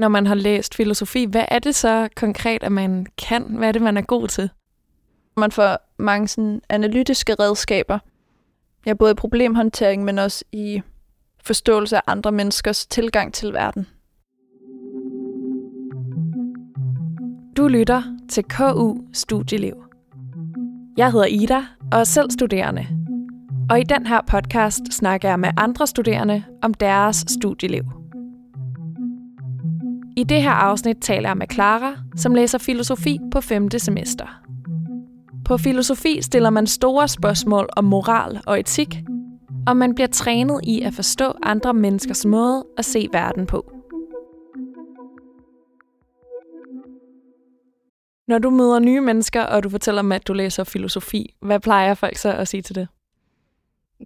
Når man har læst filosofi, hvad er det så konkret, at man kan? Hvad er det, man er god til? Man får mange sådan analytiske redskaber. Ja, både i problemhåndtering, men også i forståelse af andre menneskers tilgang til verden. Du lytter til KU Studieliv. Jeg hedder Ida og er selv studerende. Og i den her podcast snakker jeg med andre studerende om deres studieliv. I det her afsnit taler jeg med Clara, som læser filosofi på 5. semester. På filosofi stiller man store spørgsmål om moral og etik, og man bliver trænet i at forstå andre menneskers måde at se verden på. Når du møder nye mennesker, og du fortæller dem, at du læser filosofi, hvad plejer folk så at sige til det?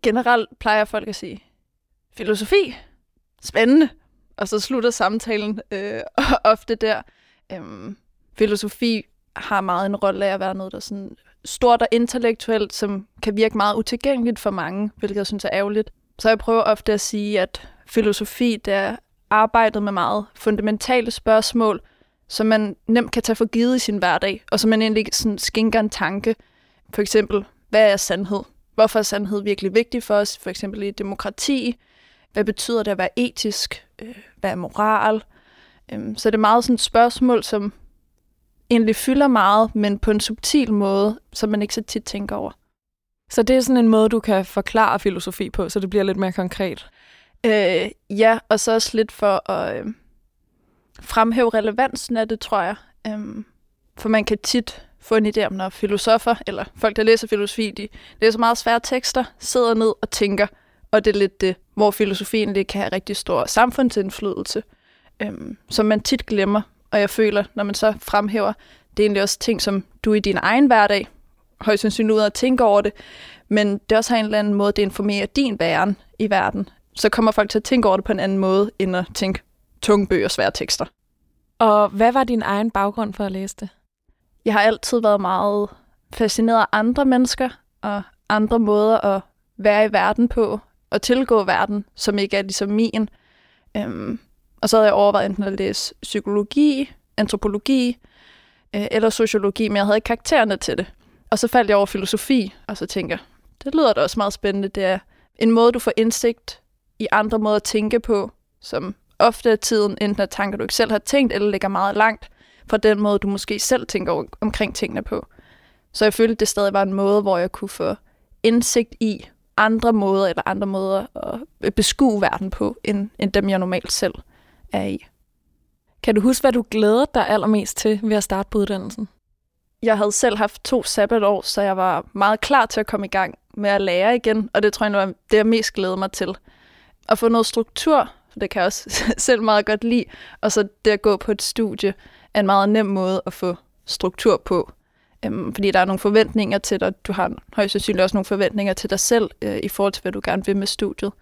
Generelt plejer folk at sige, filosofi, spændende, og så slutter samtalen øh, ofte der. Øhm, filosofi har meget en rolle af at være noget, der er sådan stort og intellektuelt, som kan virke meget utilgængeligt for mange, hvilket jeg synes er ærgerligt. Så jeg prøver ofte at sige, at filosofi det er arbejdet med meget fundamentale spørgsmål, som man nemt kan tage for givet i sin hverdag, og som man egentlig sådan skinker en tanke. For eksempel, hvad er sandhed? Hvorfor er sandhed virkelig vigtig for os? For eksempel i demokrati. Hvad betyder det at være etisk? Øh, hvad er moral? Øhm, så det er meget sådan et spørgsmål, som egentlig fylder meget, men på en subtil måde, som man ikke så tit tænker over. Så det er sådan en måde, du kan forklare filosofi på, så det bliver lidt mere konkret? Øh, ja, og så også lidt for at øh, fremhæve relevansen af det, tror jeg. Øhm, for man kan tit få en idé om, når filosofer, eller folk, der læser filosofi, de læser meget svære tekster, sidder ned og tænker, og det er lidt det, hvor filosofien lige kan have rigtig stor samfundsindflydelse, øhm, som man tit glemmer. Og jeg føler, når man så fremhæver, det er egentlig også ting, som du i din egen hverdag højst sandsynligt ud at tænke over det, men det også har en eller anden måde, det informerer din væren i verden. Så kommer folk til at tænke over det på en anden måde, end at tænke tunge bøger og svære tekster. Og hvad var din egen baggrund for at læse det? Jeg har altid været meget fascineret af andre mennesker og andre måder at være i verden på at tilgå verden, som ikke er ligesom min. Øhm, og så havde jeg overvejet enten at læse psykologi, antropologi øh, eller sociologi, men jeg havde ikke karaktererne til det. Og så faldt jeg over filosofi, og så tænker jeg, det lyder da også meget spændende. Det er en måde, du får indsigt i andre måder at tænke på, som ofte er tiden enten er tanker, du ikke selv har tænkt, eller ligger meget langt fra den måde, du måske selv tænker omkring tingene på. Så jeg følte, det stadig var en måde, hvor jeg kunne få indsigt i andre måder, eller andre måder at beskue verden på, end, end dem, jeg normalt selv er i. Kan du huske, hvad du glæder dig allermest til ved at starte på uddannelsen? Jeg havde selv haft to sabbatår, så jeg var meget klar til at komme i gang med at lære igen, og det tror jeg var det, jeg mest glæder mig til. At få noget struktur, det kan jeg også selv meget godt lide, og så det at gå på et studie er en meget nem måde at få struktur på. Øhm, fordi der er nogle forventninger til dig. Du har højst sandsynligt også nogle forventninger til dig selv øh, i forhold til, hvad du gerne vil med studiet.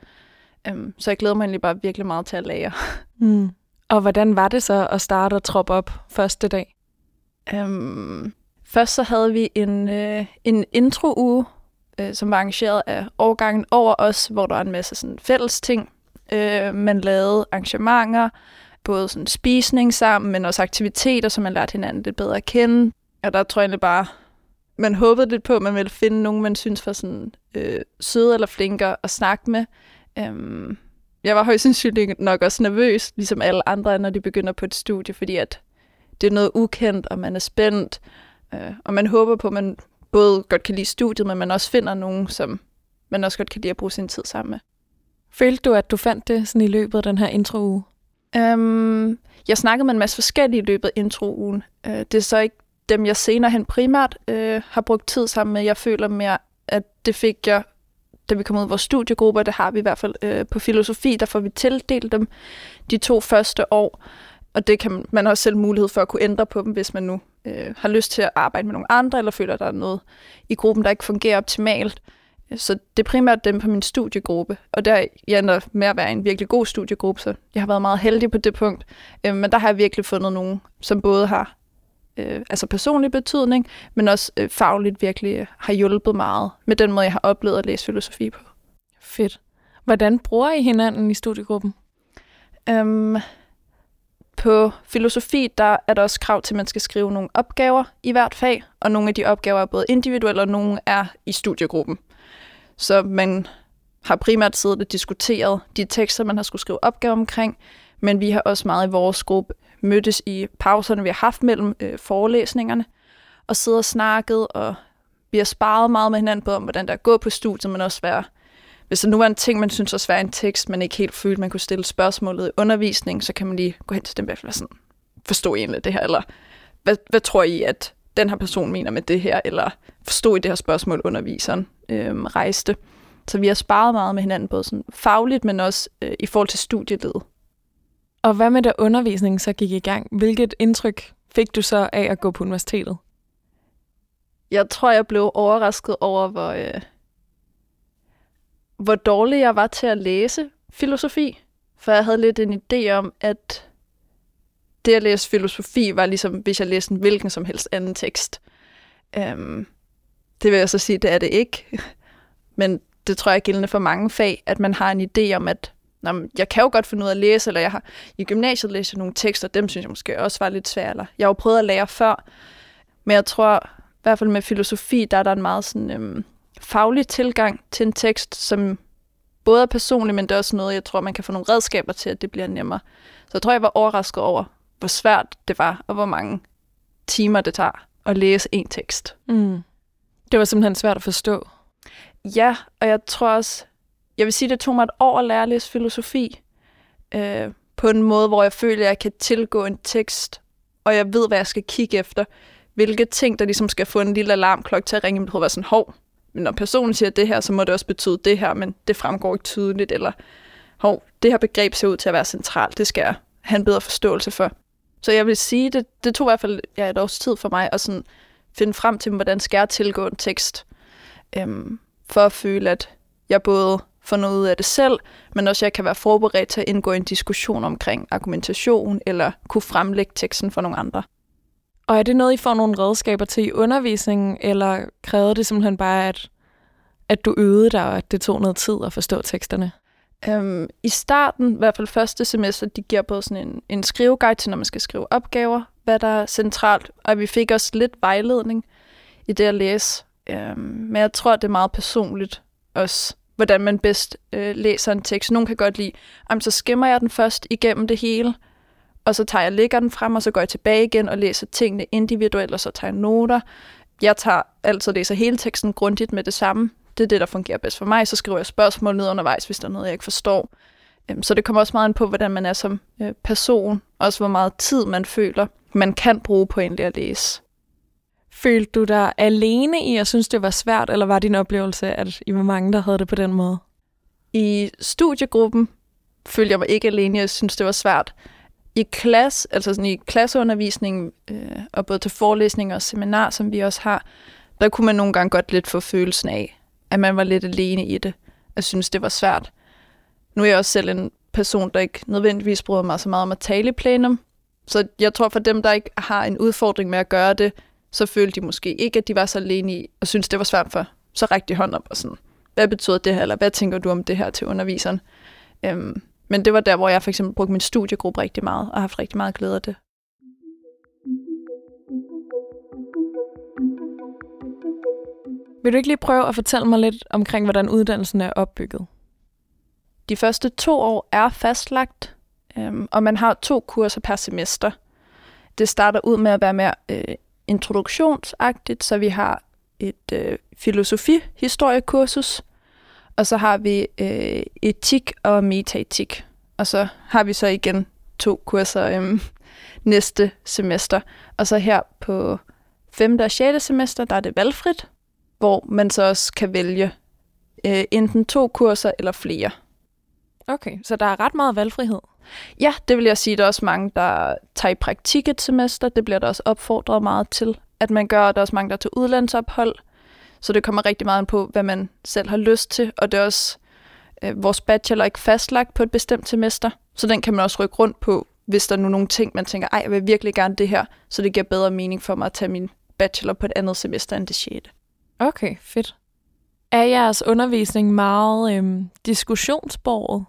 Øhm, så jeg glæder mig egentlig bare virkelig meget til at lære. Mm. Og hvordan var det så at starte og troppe op første dag? Øhm, først så havde vi en, øh, en intro-uge, øh, som var arrangeret af årgangen over os, hvor der var en masse sådan, fælles ting. Øh, man lavede arrangementer, både sådan spisning sammen, men også aktiviteter, så man lærte hinanden lidt bedre at kende. Og der tror jeg bare, man håbede lidt på, at man ville finde nogen, man synes var sådan øh, søde eller flinke at snakke med. Øhm, jeg var højst sandsynligt nok også nervøs, ligesom alle andre, når de begynder på et studie, fordi at det er noget ukendt, og man er spændt, øh, og man håber på, at man både godt kan lide studiet, men man også finder nogen, som man også godt kan lide at bruge sin tid sammen med. Følte du, at du fandt det sådan i løbet af den her intro-uge? Um, jeg snakkede med en masse forskellige i løbet af intro-ugen. Uh, det er så ikke dem, jeg senere hen primært øh, har brugt tid sammen med. Jeg føler mere, at det fik jeg, da vi kom ud af vores studiegrupper, det har vi i hvert fald øh, på filosofi, der får vi tildelt dem de to første år. Og det kan man også selv mulighed for at kunne ændre på dem, hvis man nu øh, har lyst til at arbejde med nogle andre, eller føler, at der er noget i gruppen, der ikke fungerer optimalt. Så det er primært dem på min studiegruppe, og der jeg ender med at være en virkelig god studiegruppe, så jeg har været meget heldig på det punkt. Øh, men der har jeg virkelig fundet nogen, som både har øh, altså personlig betydning, men også øh, fagligt virkelig har hjulpet meget med den måde, jeg har oplevet at læse filosofi på. Fedt. Hvordan bruger I hinanden i studiegruppen? Øhm, På filosofi, der er der også krav til, at man skal skrive nogle opgaver i hvert fag, og nogle af de opgaver er både individuelle, og nogle er i studiegruppen. Så man har primært siddet og diskuteret de tekster, man har skulle skrive opgaver omkring, men vi har også meget i vores gruppe mødtes i pauserne, vi har haft mellem øh, forelæsningerne, og siddet og snakket, og vi har sparet meget med hinanden på, om hvordan der er gået på studiet, men også være, hvis der nu var en ting, man synes var svær en tekst, man ikke helt følte, man kunne stille spørgsmålet i undervisning, så kan man lige gå hen til dem og være sådan, forstå egentlig det her, eller hvad, hvad tror I, at den her person mener med det her, eller forstod i det her spørgsmål, underviseren øh, rejste. Så vi har sparet meget med hinanden, både sådan fagligt, men også øh, i forhold til studielivet. Og hvad med da undervisningen så gik i gang? Hvilket indtryk fik du så af at gå på universitetet? Jeg tror, jeg blev overrasket over, hvor, øh, hvor dårlig jeg var til at læse filosofi. For jeg havde lidt en idé om, at det at læse filosofi var ligesom, hvis jeg læste en hvilken som helst anden tekst. Øhm, det vil jeg så sige, det er det ikke. Men det tror jeg er gældende for mange fag, at man har en idé om, at Nå, jeg kan jo godt finde ud af at læse, eller jeg har i gymnasiet læst nogle tekster, dem synes jeg måske også var lidt svære. Eller jeg har jo prøvet at lære før, men jeg tror, i hvert fald med filosofi, der er der en meget sådan, øhm, faglig tilgang til en tekst, som både er personlig, men det er også noget, jeg tror, man kan få nogle redskaber til, at det bliver nemmere. Så jeg tror, jeg var overrasket over, hvor svært det var, og hvor mange timer det tager at læse en tekst. Mm. Det var simpelthen svært at forstå. Ja, og jeg tror også, jeg vil sige, det tog mig et år at lære at læse filosofi, øh, på en måde, hvor jeg føler, at jeg kan tilgå en tekst, og jeg ved, hvad jeg skal kigge efter. Hvilke ting, der ligesom skal få en lille alarmklokke til at ringe i mit hoved, være sådan, hov, men når personen siger det her, så må det også betyde det her, men det fremgår ikke tydeligt, eller hov, det her begreb ser ud til at være centralt, det skal jeg have en bedre forståelse for. Så jeg vil sige, det, det tog i hvert fald ja, et års tid for mig at sådan finde frem til, hvordan skal jeg tilgå en tekst, øhm, for at føle, at jeg både får noget ud af det selv, men også jeg kan være forberedt til at indgå i en diskussion omkring argumentation, eller kunne fremlægge teksten for nogle andre. Og er det noget, I får nogle redskaber til i undervisningen, eller krævede det simpelthen bare, at, at du øvede dig, og at det tog noget tid at forstå teksterne? Um, I starten, i hvert fald første semester, de giver både sådan en, en skriveguide til, når man skal skrive opgaver, hvad der er centralt, og vi fik også lidt vejledning i det at læse. Um, men jeg tror, det er meget personligt også, hvordan man bedst øh, læser en tekst. Nogle kan godt lide, jamen, så skimmer jeg den først igennem det hele, og så tager jeg lægger den frem, og så går jeg tilbage igen og læser tingene individuelt, og så tager jeg noter. Jeg tager altså læser hele teksten grundigt med det samme. Det er det, der fungerer bedst for mig. Så skriver jeg spørgsmål ned undervejs, hvis der er noget, jeg ikke forstår. Øhm, så det kommer også meget an på, hvordan man er som øh, person. Også hvor meget tid man føler, man kan bruge på egentlig at læse. Følte du dig alene i at synes, det var svært, eller var din oplevelse, at I var mange, der havde det på den måde? I studiegruppen følte jeg mig ikke alene. Jeg synes, det var svært. I klasse, altså sådan i klasseundervisning, øh, og både til forelæsninger og seminar, som vi også har, der kunne man nogle gange godt lidt få følelsen af, at man var lidt alene i det. Jeg synes, det var svært. Nu er jeg også selv en person, der ikke nødvendigvis bryder mig så meget om at tale i plenum. Så jeg tror for dem, der ikke har en udfordring med at gøre det, så følte de måske ikke, at de var så alene i, og synes det var svært for, så rækte de hånd op og sådan, hvad betyder det her, eller hvad tænker du om det her til underviseren? Øhm, men det var der, hvor jeg for eksempel brugte min studiegruppe rigtig meget, og har haft rigtig meget glæde af det. Vil du ikke lige prøve at fortælle mig lidt omkring, hvordan uddannelsen er opbygget? De første to år er fastlagt, øhm, og man har to kurser per semester. Det starter ud med at være mere øh, introduktionsagtigt, så vi har et øh, filosofihistoriekursus, og så har vi øh, etik og metaetik. Og så har vi så igen to kurser øh, næste semester. Og så her på 5. og 6. semester, der er det valgfrit, hvor man så også kan vælge øh, enten to kurser eller flere. Okay, så der er ret meget valgfrihed. Ja, det vil jeg sige. Der er også mange, der tager i praktik et semester. Det bliver der også opfordret meget til, at man gør. Der er også mange, der tager udlandsophold. Så det kommer rigtig meget på, hvad man selv har lyst til. Og det er også øh, vores bachelor ikke fastlagt på et bestemt semester. Så den kan man også rykke rundt på, hvis der er nogle ting, man tænker, ej, jeg vil virkelig gerne det her. Så det giver bedre mening for mig at tage min bachelor på et andet semester end det 6. Okay, fedt. Er jeres undervisning meget øhm, diskussionsbordet?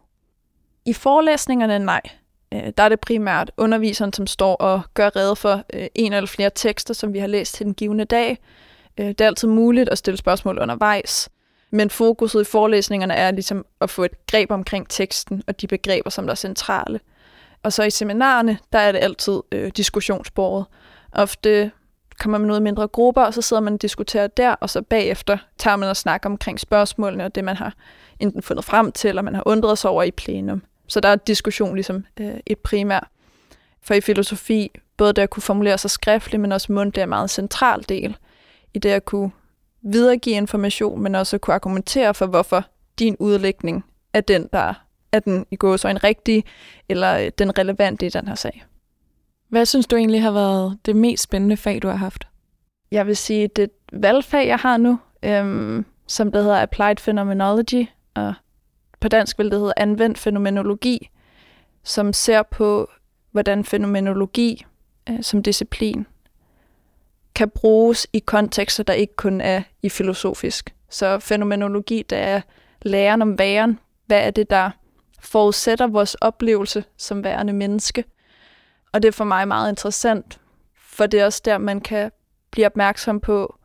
I forelæsningerne, nej. Øh, der er det primært underviseren, som står og gør redde for øh, en eller flere tekster, som vi har læst til den givende dag. Øh, det er altid muligt at stille spørgsmål undervejs, men fokuset i forelæsningerne er ligesom at få et greb omkring teksten og de begreber, som der er centrale. Og så i seminarerne, der er det altid øh, diskussionsbordet. Ofte kommer man ud i mindre grupper, og så sidder man og diskuterer der, og så bagefter tager man og snakker omkring spørgsmålene og det, man har enten fundet frem til, eller man har undret sig over i plenum. Så der er diskussion ligesom øh, et primær. For i filosofi, både det at kunne formulere sig skriftligt, men også mund, det er en meget central del i det at kunne videregive information, men også at kunne argumentere for, hvorfor din udlægning er den, der er den i går så en rigtig, eller øh, den relevante i den her sag. Hvad synes du egentlig har været det mest spændende fag, du har haft? Jeg vil sige, det valgfag, jeg har nu, øhm, som det hedder Applied Phenomenology, og på dansk vil det hedde Anvendt Fænomenologi, som ser på, hvordan fænomenologi øh, som disciplin kan bruges i kontekster, der ikke kun er i filosofisk. Så fænomenologi, der er læren om væren. Hvad er det, der forudsætter vores oplevelse som værende menneske? Og det er for mig meget interessant, for det er også der, man kan blive opmærksom på,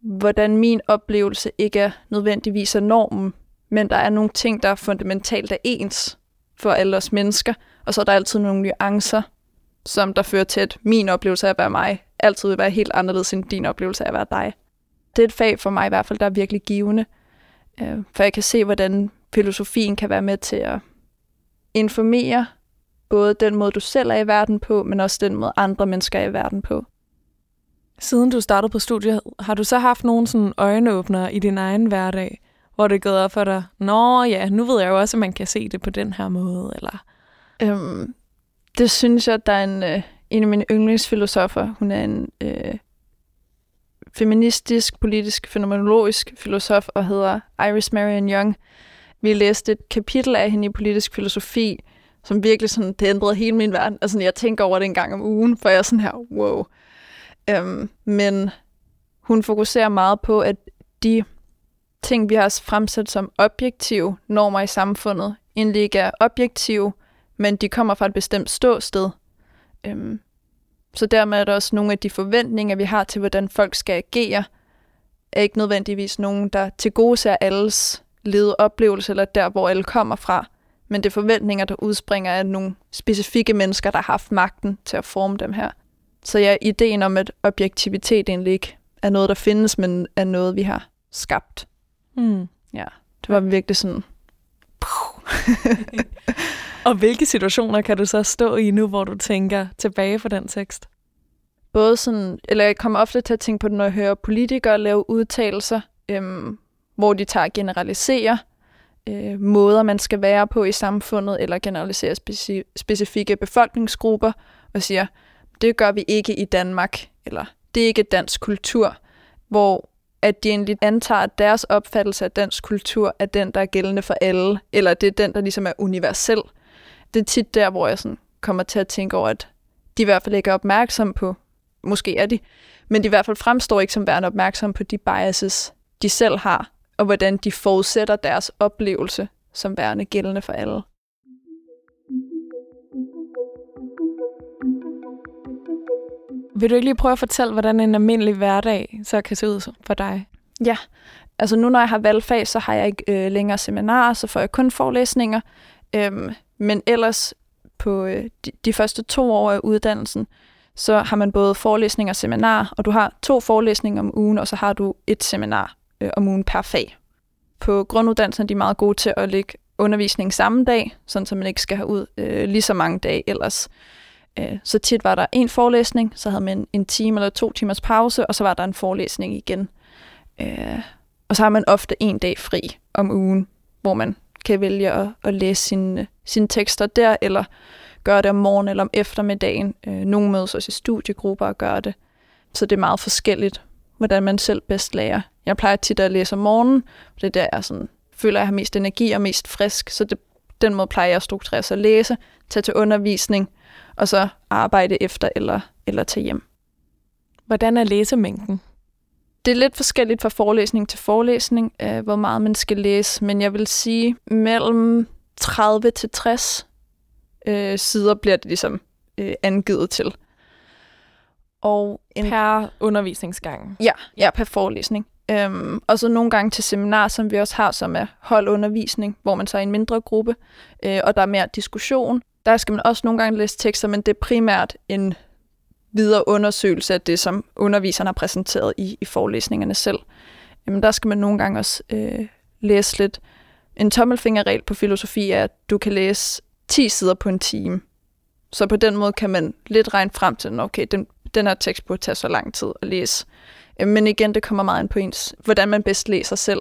hvordan min oplevelse ikke er nødvendigvis er normen, men der er nogle ting, der er fundamentalt er ens for alle os mennesker, og så er der altid nogle nuancer, som der fører til, at min oplevelse af at være mig altid vil være helt anderledes end din oplevelse af at være dig. Det er et fag for mig i hvert fald, der er virkelig givende, øh, for jeg kan se, hvordan filosofien kan være med til at informere både den måde, du selv er i verden på, men også den måde, andre mennesker er i verden på. Siden du startede på studiet, har du så haft nogle sådan øjenåbnere i din egen hverdag, hvor det er gået op for dig, nå ja, nu ved jeg jo også, at man kan se det på den her måde, eller? Øhm, det synes jeg, der er en, øh, en af mine yndlingsfilosofer. Hun er en øh, feministisk, politisk, fenomenologisk filosof og hedder Iris Marion Young. Vi læste et kapitel af hende i politisk filosofi, som virkelig sådan, det ændrede hele min verden. Altså, jeg tænker over det en gang om ugen, for jeg er sådan her, wow. Øhm, men hun fokuserer meget på, at de ting, vi har fremsat som objektive normer i samfundet, egentlig ikke er objektive, men de kommer fra et bestemt ståsted. Øhm, så dermed er der også nogle af de forventninger, vi har til, hvordan folk skal agere, er ikke nødvendigvis nogen, der til gode ser alles levede oplevelse, eller der, hvor alle kommer fra. Men det er forventninger, der udspringer af nogle specifikke mennesker, der har haft magten til at forme dem her. Så ja, ideen om, at objektivitet egentlig ikke er noget, der findes, men er noget, vi har skabt. Mm. Ja, det var virkelig sådan... Og hvilke situationer kan du så stå i nu, hvor du tænker tilbage på den tekst? Både sådan, eller jeg kommer ofte til at tænke på det, når jeg hører politikere lave udtalelser, øhm, hvor de tager generalisere øh, måder, man skal være på i samfundet, eller generalisere speci- specifikke befolkningsgrupper, og siger, det gør vi ikke i Danmark, eller det er ikke dansk kultur, hvor at de egentlig antager, at deres opfattelse af dansk kultur er den, der er gældende for alle, eller det er den, der ligesom er universel det er tit der, hvor jeg sådan kommer til at tænke over, at de i hvert fald ikke er opmærksom på, måske er de, men de i hvert fald fremstår ikke som værende opmærksom på de biases, de selv har, og hvordan de forudsætter deres oplevelse som værende gældende for alle. Vil du ikke lige prøve at fortælle, hvordan en almindelig hverdag så kan se ud for dig? Ja, altså nu når jeg har valgfag, så har jeg ikke øh, længere seminarer, så får jeg kun forelæsninger. Øhm, men ellers på øh, de, de første to år af uddannelsen, så har man både forelæsning og seminar, og du har to forelæsninger om ugen, og så har du et seminar øh, om ugen per fag. På grunduddannelsen er de meget gode til at lægge undervisning samme dag, sådan så man ikke skal have ud øh, lige så mange dage ellers. Øh, så tit var der en forelæsning, så havde man en time eller to timers pause, og så var der en forelæsning igen. Øh, og så har man ofte en dag fri om ugen, hvor man kan vælge at, at læse sine, øh, sine tekster der, eller gøre det om morgenen eller om eftermiddagen. Øh, nogle mødes også i studiegrupper og gør det. Så det er meget forskelligt, hvordan man selv bedst lærer. Jeg plejer tit at læse om morgenen, for det er der, jeg sådan, føler, at jeg har mest energi og mest frisk. Så det, den måde plejer jeg at strukturere at læse, tage til undervisning, og så arbejde efter eller, eller tage hjem. Hvordan er læsemængden? Det er lidt forskelligt fra forelæsning til forelæsning, øh, hvor meget man skal læse, men jeg vil sige mellem 30 til 60 øh, sider bliver det ligesom øh, angivet til. Og en per undervisningsgang? Ja, ja per forelæsning. Øhm, og så nogle gange til seminar, som vi også har, som er holdundervisning, hvor man så er i en mindre gruppe, øh, og der er mere diskussion. Der skal man også nogle gange læse tekster, men det er primært en videre undersøgelse af det, som underviseren har præsenteret i, i forelæsningerne selv. Jamen, der skal man nogle gange også øh, læse lidt. En tommelfingerregel på filosofi er, at du kan læse 10 sider på en time. Så på den måde kan man lidt regne frem til, okay, den, den her tekst burde tage så lang tid at læse. Øh, men igen, det kommer meget ind på ens, hvordan man bedst læser selv.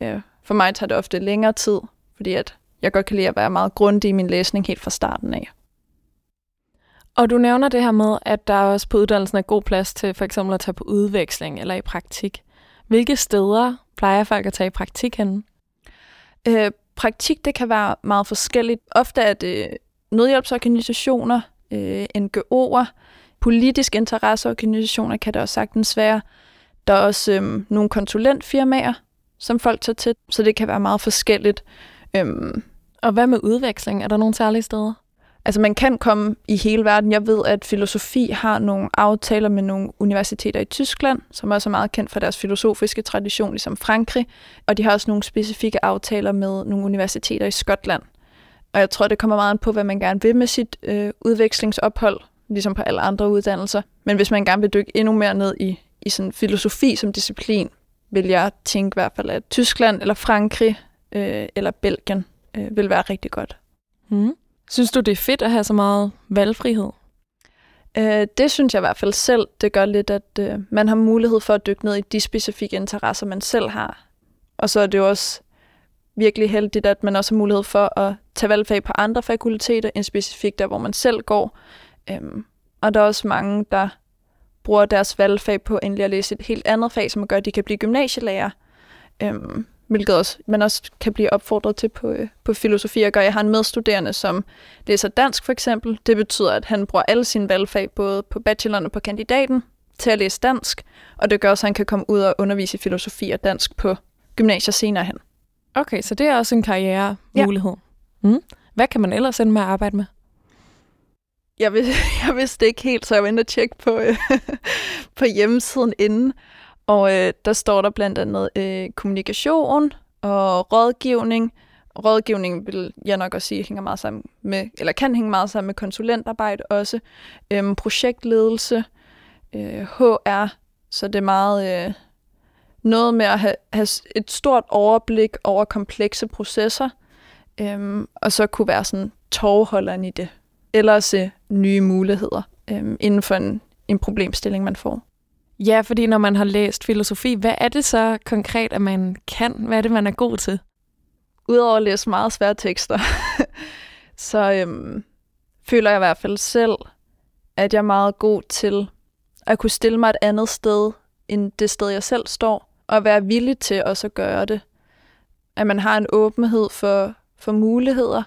Øh, for mig tager det ofte længere tid, fordi at jeg godt kan lide at være meget grundig i min læsning helt fra starten af. Og du nævner det her med, at der også på uddannelsen er god plads til for eksempel at tage på udveksling eller i praktik. Hvilke steder plejer folk at tage i praktik henne? Øh, praktik, det kan være meget forskelligt. Ofte er det nødhjælpsorganisationer, øh, NGO'er, politiske interesseorganisationer kan det også sagtens være. Der er også øh, nogle konsulentfirmaer, som folk tager til, så det kan være meget forskelligt. Øhm, og hvad med udveksling? Er der nogle særlige steder? Altså man kan komme i hele verden. Jeg ved, at filosofi har nogle aftaler med nogle universiteter i Tyskland, som også er meget kendt for deres filosofiske tradition, ligesom Frankrig. Og de har også nogle specifikke aftaler med nogle universiteter i Skotland. Og jeg tror, det kommer meget an på, hvad man gerne vil med sit øh, udvekslingsophold, ligesom på alle andre uddannelser. Men hvis man gerne vil dykke endnu mere ned i, i sådan filosofi som disciplin, vil jeg tænke i hvert fald, at Tyskland eller Frankrig øh, eller Belgien øh, vil være rigtig godt. Mm. Synes du, det er fedt at have så meget valgfrihed? Øh, det synes jeg i hvert fald selv. Det gør lidt, at øh, man har mulighed for at dykke ned i de specifikke interesser, man selv har. Og så er det jo også virkelig heldigt, at man også har mulighed for at tage valgfag på andre fakulteter, end specifikt der, hvor man selv går. Øhm, og der er også mange, der bruger deres valgfag på endelig at læse et helt andet fag, som gør, at de kan blive gymnasielærer. Øhm, hvilket også, man også kan blive opfordret til på, øh, på filosofi og gør. Jeg har en medstuderende, som læser dansk for eksempel. Det betyder, at han bruger alle sine valgfag, både på bacheloren og på kandidaten, til at læse dansk, og det gør også, at han kan komme ud og undervise i filosofi og dansk på gymnasiet senere hen. Okay, så det er også en karrieremulighed. Ja. Mm. Hvad kan man ellers ende med at arbejde med? Jeg, vidste, jeg vidste ikke helt, så jeg var inde og tjekke på, øh, på hjemmesiden inden. Og øh, der står der blandt andet øh, kommunikation og rådgivning. Rådgivning vil jeg nok også sige hænger meget sammen med, eller kan hænge meget sammen med konsulentarbejde også. Øhm, projektledelse, øh, HR, så det er meget øh, noget med at have, have et stort overblik over komplekse processer, øhm, og så kunne være sådan tovholderen i det, eller se nye muligheder øhm, inden for en, en problemstilling, man får. Ja, fordi når man har læst filosofi, hvad er det så konkret, at man kan? Hvad er det, man er god til? Udover at læse meget svære tekster, så øhm, føler jeg i hvert fald selv, at jeg er meget god til at kunne stille mig et andet sted, end det sted, jeg selv står, og være villig til også at gøre det. At man har en åbenhed for, for muligheder,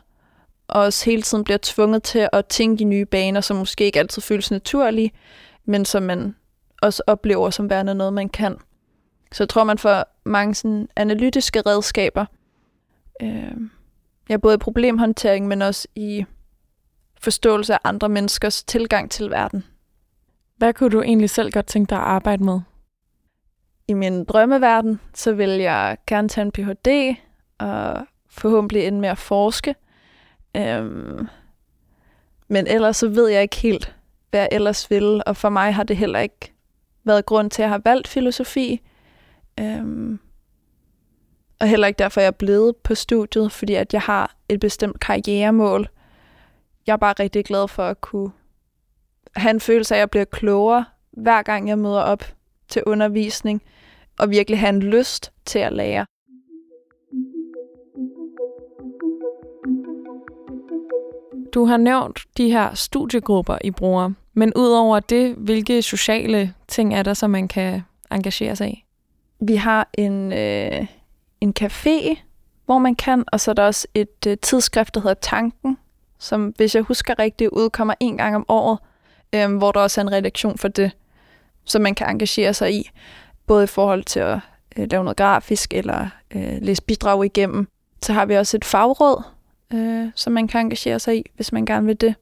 og også hele tiden bliver tvunget til at tænke i nye baner, som måske ikke altid føles naturlige, men som man også oplever som værende noget, man kan. Så jeg tror, man får mange sådan analytiske redskaber. Øh, ja, både i problemhåndtering, men også i forståelse af andre menneskers tilgang til verden. Hvad kunne du egentlig selv godt tænke dig at arbejde med? I min drømmeverden, så vil jeg gerne tage en Ph.D. og forhåbentlig ende med at forske. Øhm, men ellers så ved jeg ikke helt, hvad jeg ellers vil, og for mig har det heller ikke været grund til, at jeg har valgt filosofi. Øhm, og heller ikke derfor, jeg er blevet på studiet, fordi at jeg har et bestemt karrieremål. Jeg er bare rigtig glad for at kunne have en følelse af, at jeg bliver klogere, hver gang jeg møder op til undervisning, og virkelig have en lyst til at lære. Du har nævnt de her studiegrupper, I bruger. Men udover det, hvilke sociale ting er der, som man kan engagere sig i? Vi har en, øh, en café, hvor man kan, og så er der også et øh, tidsskrift, der hedder Tanken, som, hvis jeg husker rigtigt, udkommer en gang om året, øh, hvor der også er en redaktion for det, som man kan engagere sig i, både i forhold til at øh, lave noget grafisk eller øh, læse bidrag igennem. Så har vi også et fagråd, øh, som man kan engagere sig i, hvis man gerne vil det.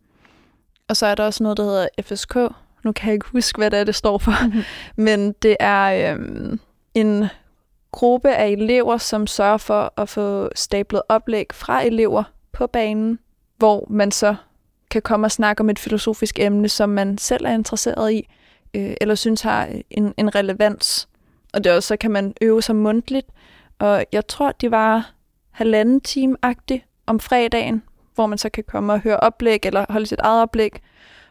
Og så er der også noget, der hedder FSK. Nu kan jeg ikke huske, hvad det er, det står for. Mm-hmm. Men det er øh, en gruppe af elever, som sørger for at få stablet oplæg fra elever på banen, hvor man så kan komme og snakke om et filosofisk emne, som man selv er interesseret i, øh, eller synes har en, en relevans. Og det også, så kan man øve sig mundtligt. Og jeg tror, det var halvanden time-agtigt om fredagen, hvor man så kan komme og høre oplæg, eller holde sit eget oplæg.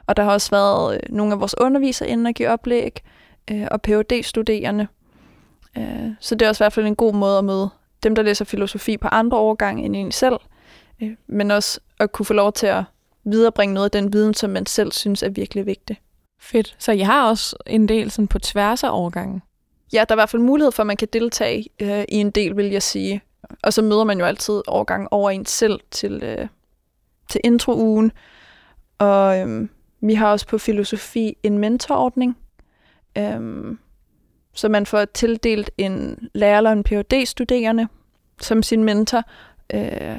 Og der har også været øh, nogle af vores undervisere inden at give oplæg, øh, og phd studerende øh, Så det er også i hvert fald en god måde at møde dem, der læser filosofi på andre årgange end en selv, øh, men også at kunne få lov til at viderebringe noget af den viden, som man selv synes er virkelig vigtig. Fedt. Så jeg har også en del sådan på tværs af årgangen? Ja, der er i hvert fald mulighed for, at man kan deltage øh, i en del, vil jeg sige. Og så møder man jo altid årgang over en selv til, øh, til introugen. Og øh, vi har også på filosofi en mentorordning, øh, så man får tildelt en lærer eller en phd studerende som sin mentor. Øh,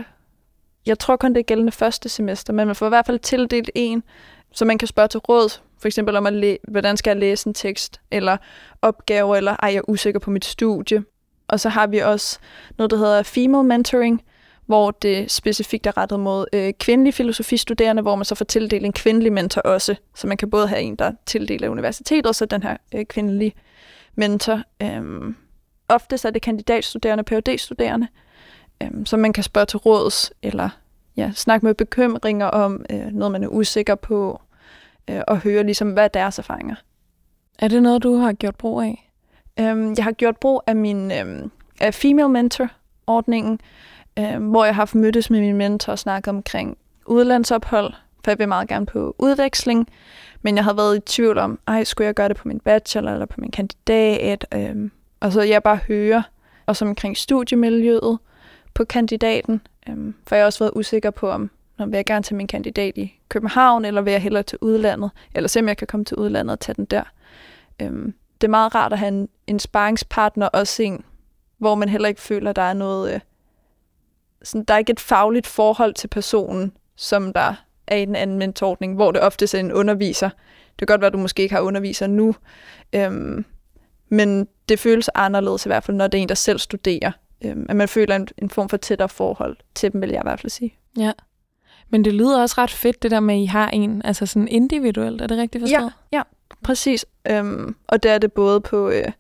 jeg tror kun, det er gældende første semester, men man får i hvert fald tildelt en, så man kan spørge til råd, for eksempel om, at læ- hvordan skal jeg læse en tekst, eller opgaver, eller ej, jeg er usikker på mit studie. Og så har vi også noget, der hedder female mentoring, hvor det specifikt er rettet mod øh, kvindelige filosofistuderende, hvor man så får tildelt en kvindelig mentor også. Så man kan både have en, der tildeler universitetet, og så den her øh, kvindelige mentor. Øhm, ofte så er det kandidatstuderende og Ph.D.-studerende, øhm, som man kan spørge til råds, eller ja, snakke med bekymringer om øh, noget, man er usikker på, øh, og høre ligesom, hvad er deres erfaringer. Er det noget, du har gjort brug af? Øhm, jeg har gjort brug af min øhm, af female mentor-ordningen, øhm, hvor jeg har mødtes med min mentor og snakket omkring udlandsophold, for jeg vil meget gerne på udveksling, men jeg havde været i tvivl om, ej, skulle jeg gøre det på min bachelor eller på min kandidat? Øhm, og så jeg bare høre, og så omkring studiemiljøet på kandidaten, øhm, for jeg har også været usikker på, om når vil jeg gerne til min kandidat i København, eller vil jeg hellere til udlandet, eller se om jeg kan komme til udlandet og tage den der. Øhm, det er meget rart at have en, en sparringspartner, også en, hvor man heller ikke føler, der er noget... Øh, sådan, der er ikke et fagligt forhold til personen, som der er i den anden mentorordning, hvor det ofte er en underviser. Det kan godt være, at du måske ikke har underviser nu, øhm, men det føles anderledes i hvert fald, når det er en, der selv studerer. Øhm, at man føler en, en form for tættere forhold til dem, vil jeg i hvert fald sige. Ja. Men det lyder også ret fedt, det der med, at I har en, altså sådan individuelt. Er det rigtigt forstået? Ja, ja præcis. Øhm, og det er det både på, øh,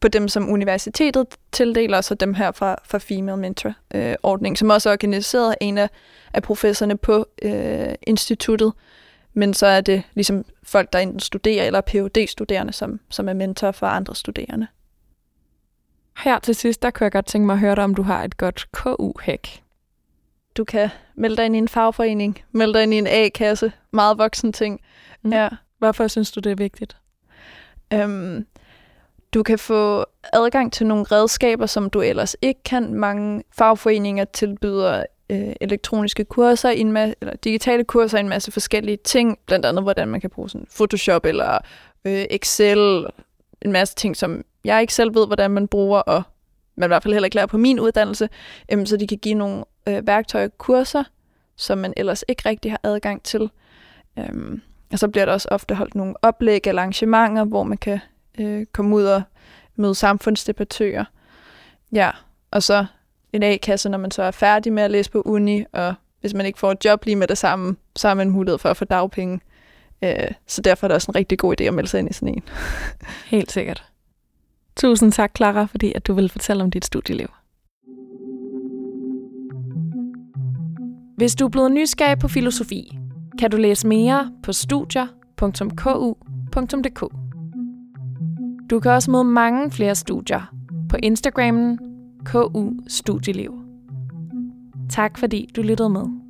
på dem, som universitetet tildeler, og så dem her fra, fra Female Mentor-ordningen, øh, som også er organiseret af en af, af professorerne på øh, instituttet. Men så er det ligesom folk, der enten studerer eller phd studerende som, som er mentor for andre studerende. Her til sidst, der kunne jeg godt tænke mig at høre dig, om du har et godt KU-hack. Du kan melde dig ind i en fagforening, melde dig ind i en A-kasse, meget voksen ting. Mm. Ja. Hvorfor synes du, det er vigtigt? Øhm, du kan få adgang til nogle redskaber, som du ellers ikke kan. Mange fagforeninger tilbyder øh, elektroniske kurser, en ma- eller digitale kurser, en masse forskellige ting, blandt andet hvordan man kan bruge sådan Photoshop eller øh, Excel, en masse ting, som jeg ikke selv ved, hvordan man bruger, og man i hvert fald heller ikke lærer på min uddannelse, øhm, så de kan give nogle øh, værktøjer og kurser, som man ellers ikke rigtig har adgang til. Øhm, og så bliver der også ofte holdt nogle oplæg eller arrangementer, hvor man kan øh, komme ud og møde samfundsdebattører. Ja, og så en A-kasse, når man så er færdig med at læse på uni, og hvis man ikke får et job lige med det samme, så har man mulighed for at få dagpenge. Øh, så derfor er det også en rigtig god idé at melde sig ind i sådan en. Helt sikkert. Tusind tak, Clara, fordi at du vil fortælle om dit studieliv. Hvis du er blevet nysgerrig på filosofi, kan du læse mere på studier.ku.dk. Du kan også møde mange flere studier på Instagrammen KU Studieliv. Tak fordi du lyttede med.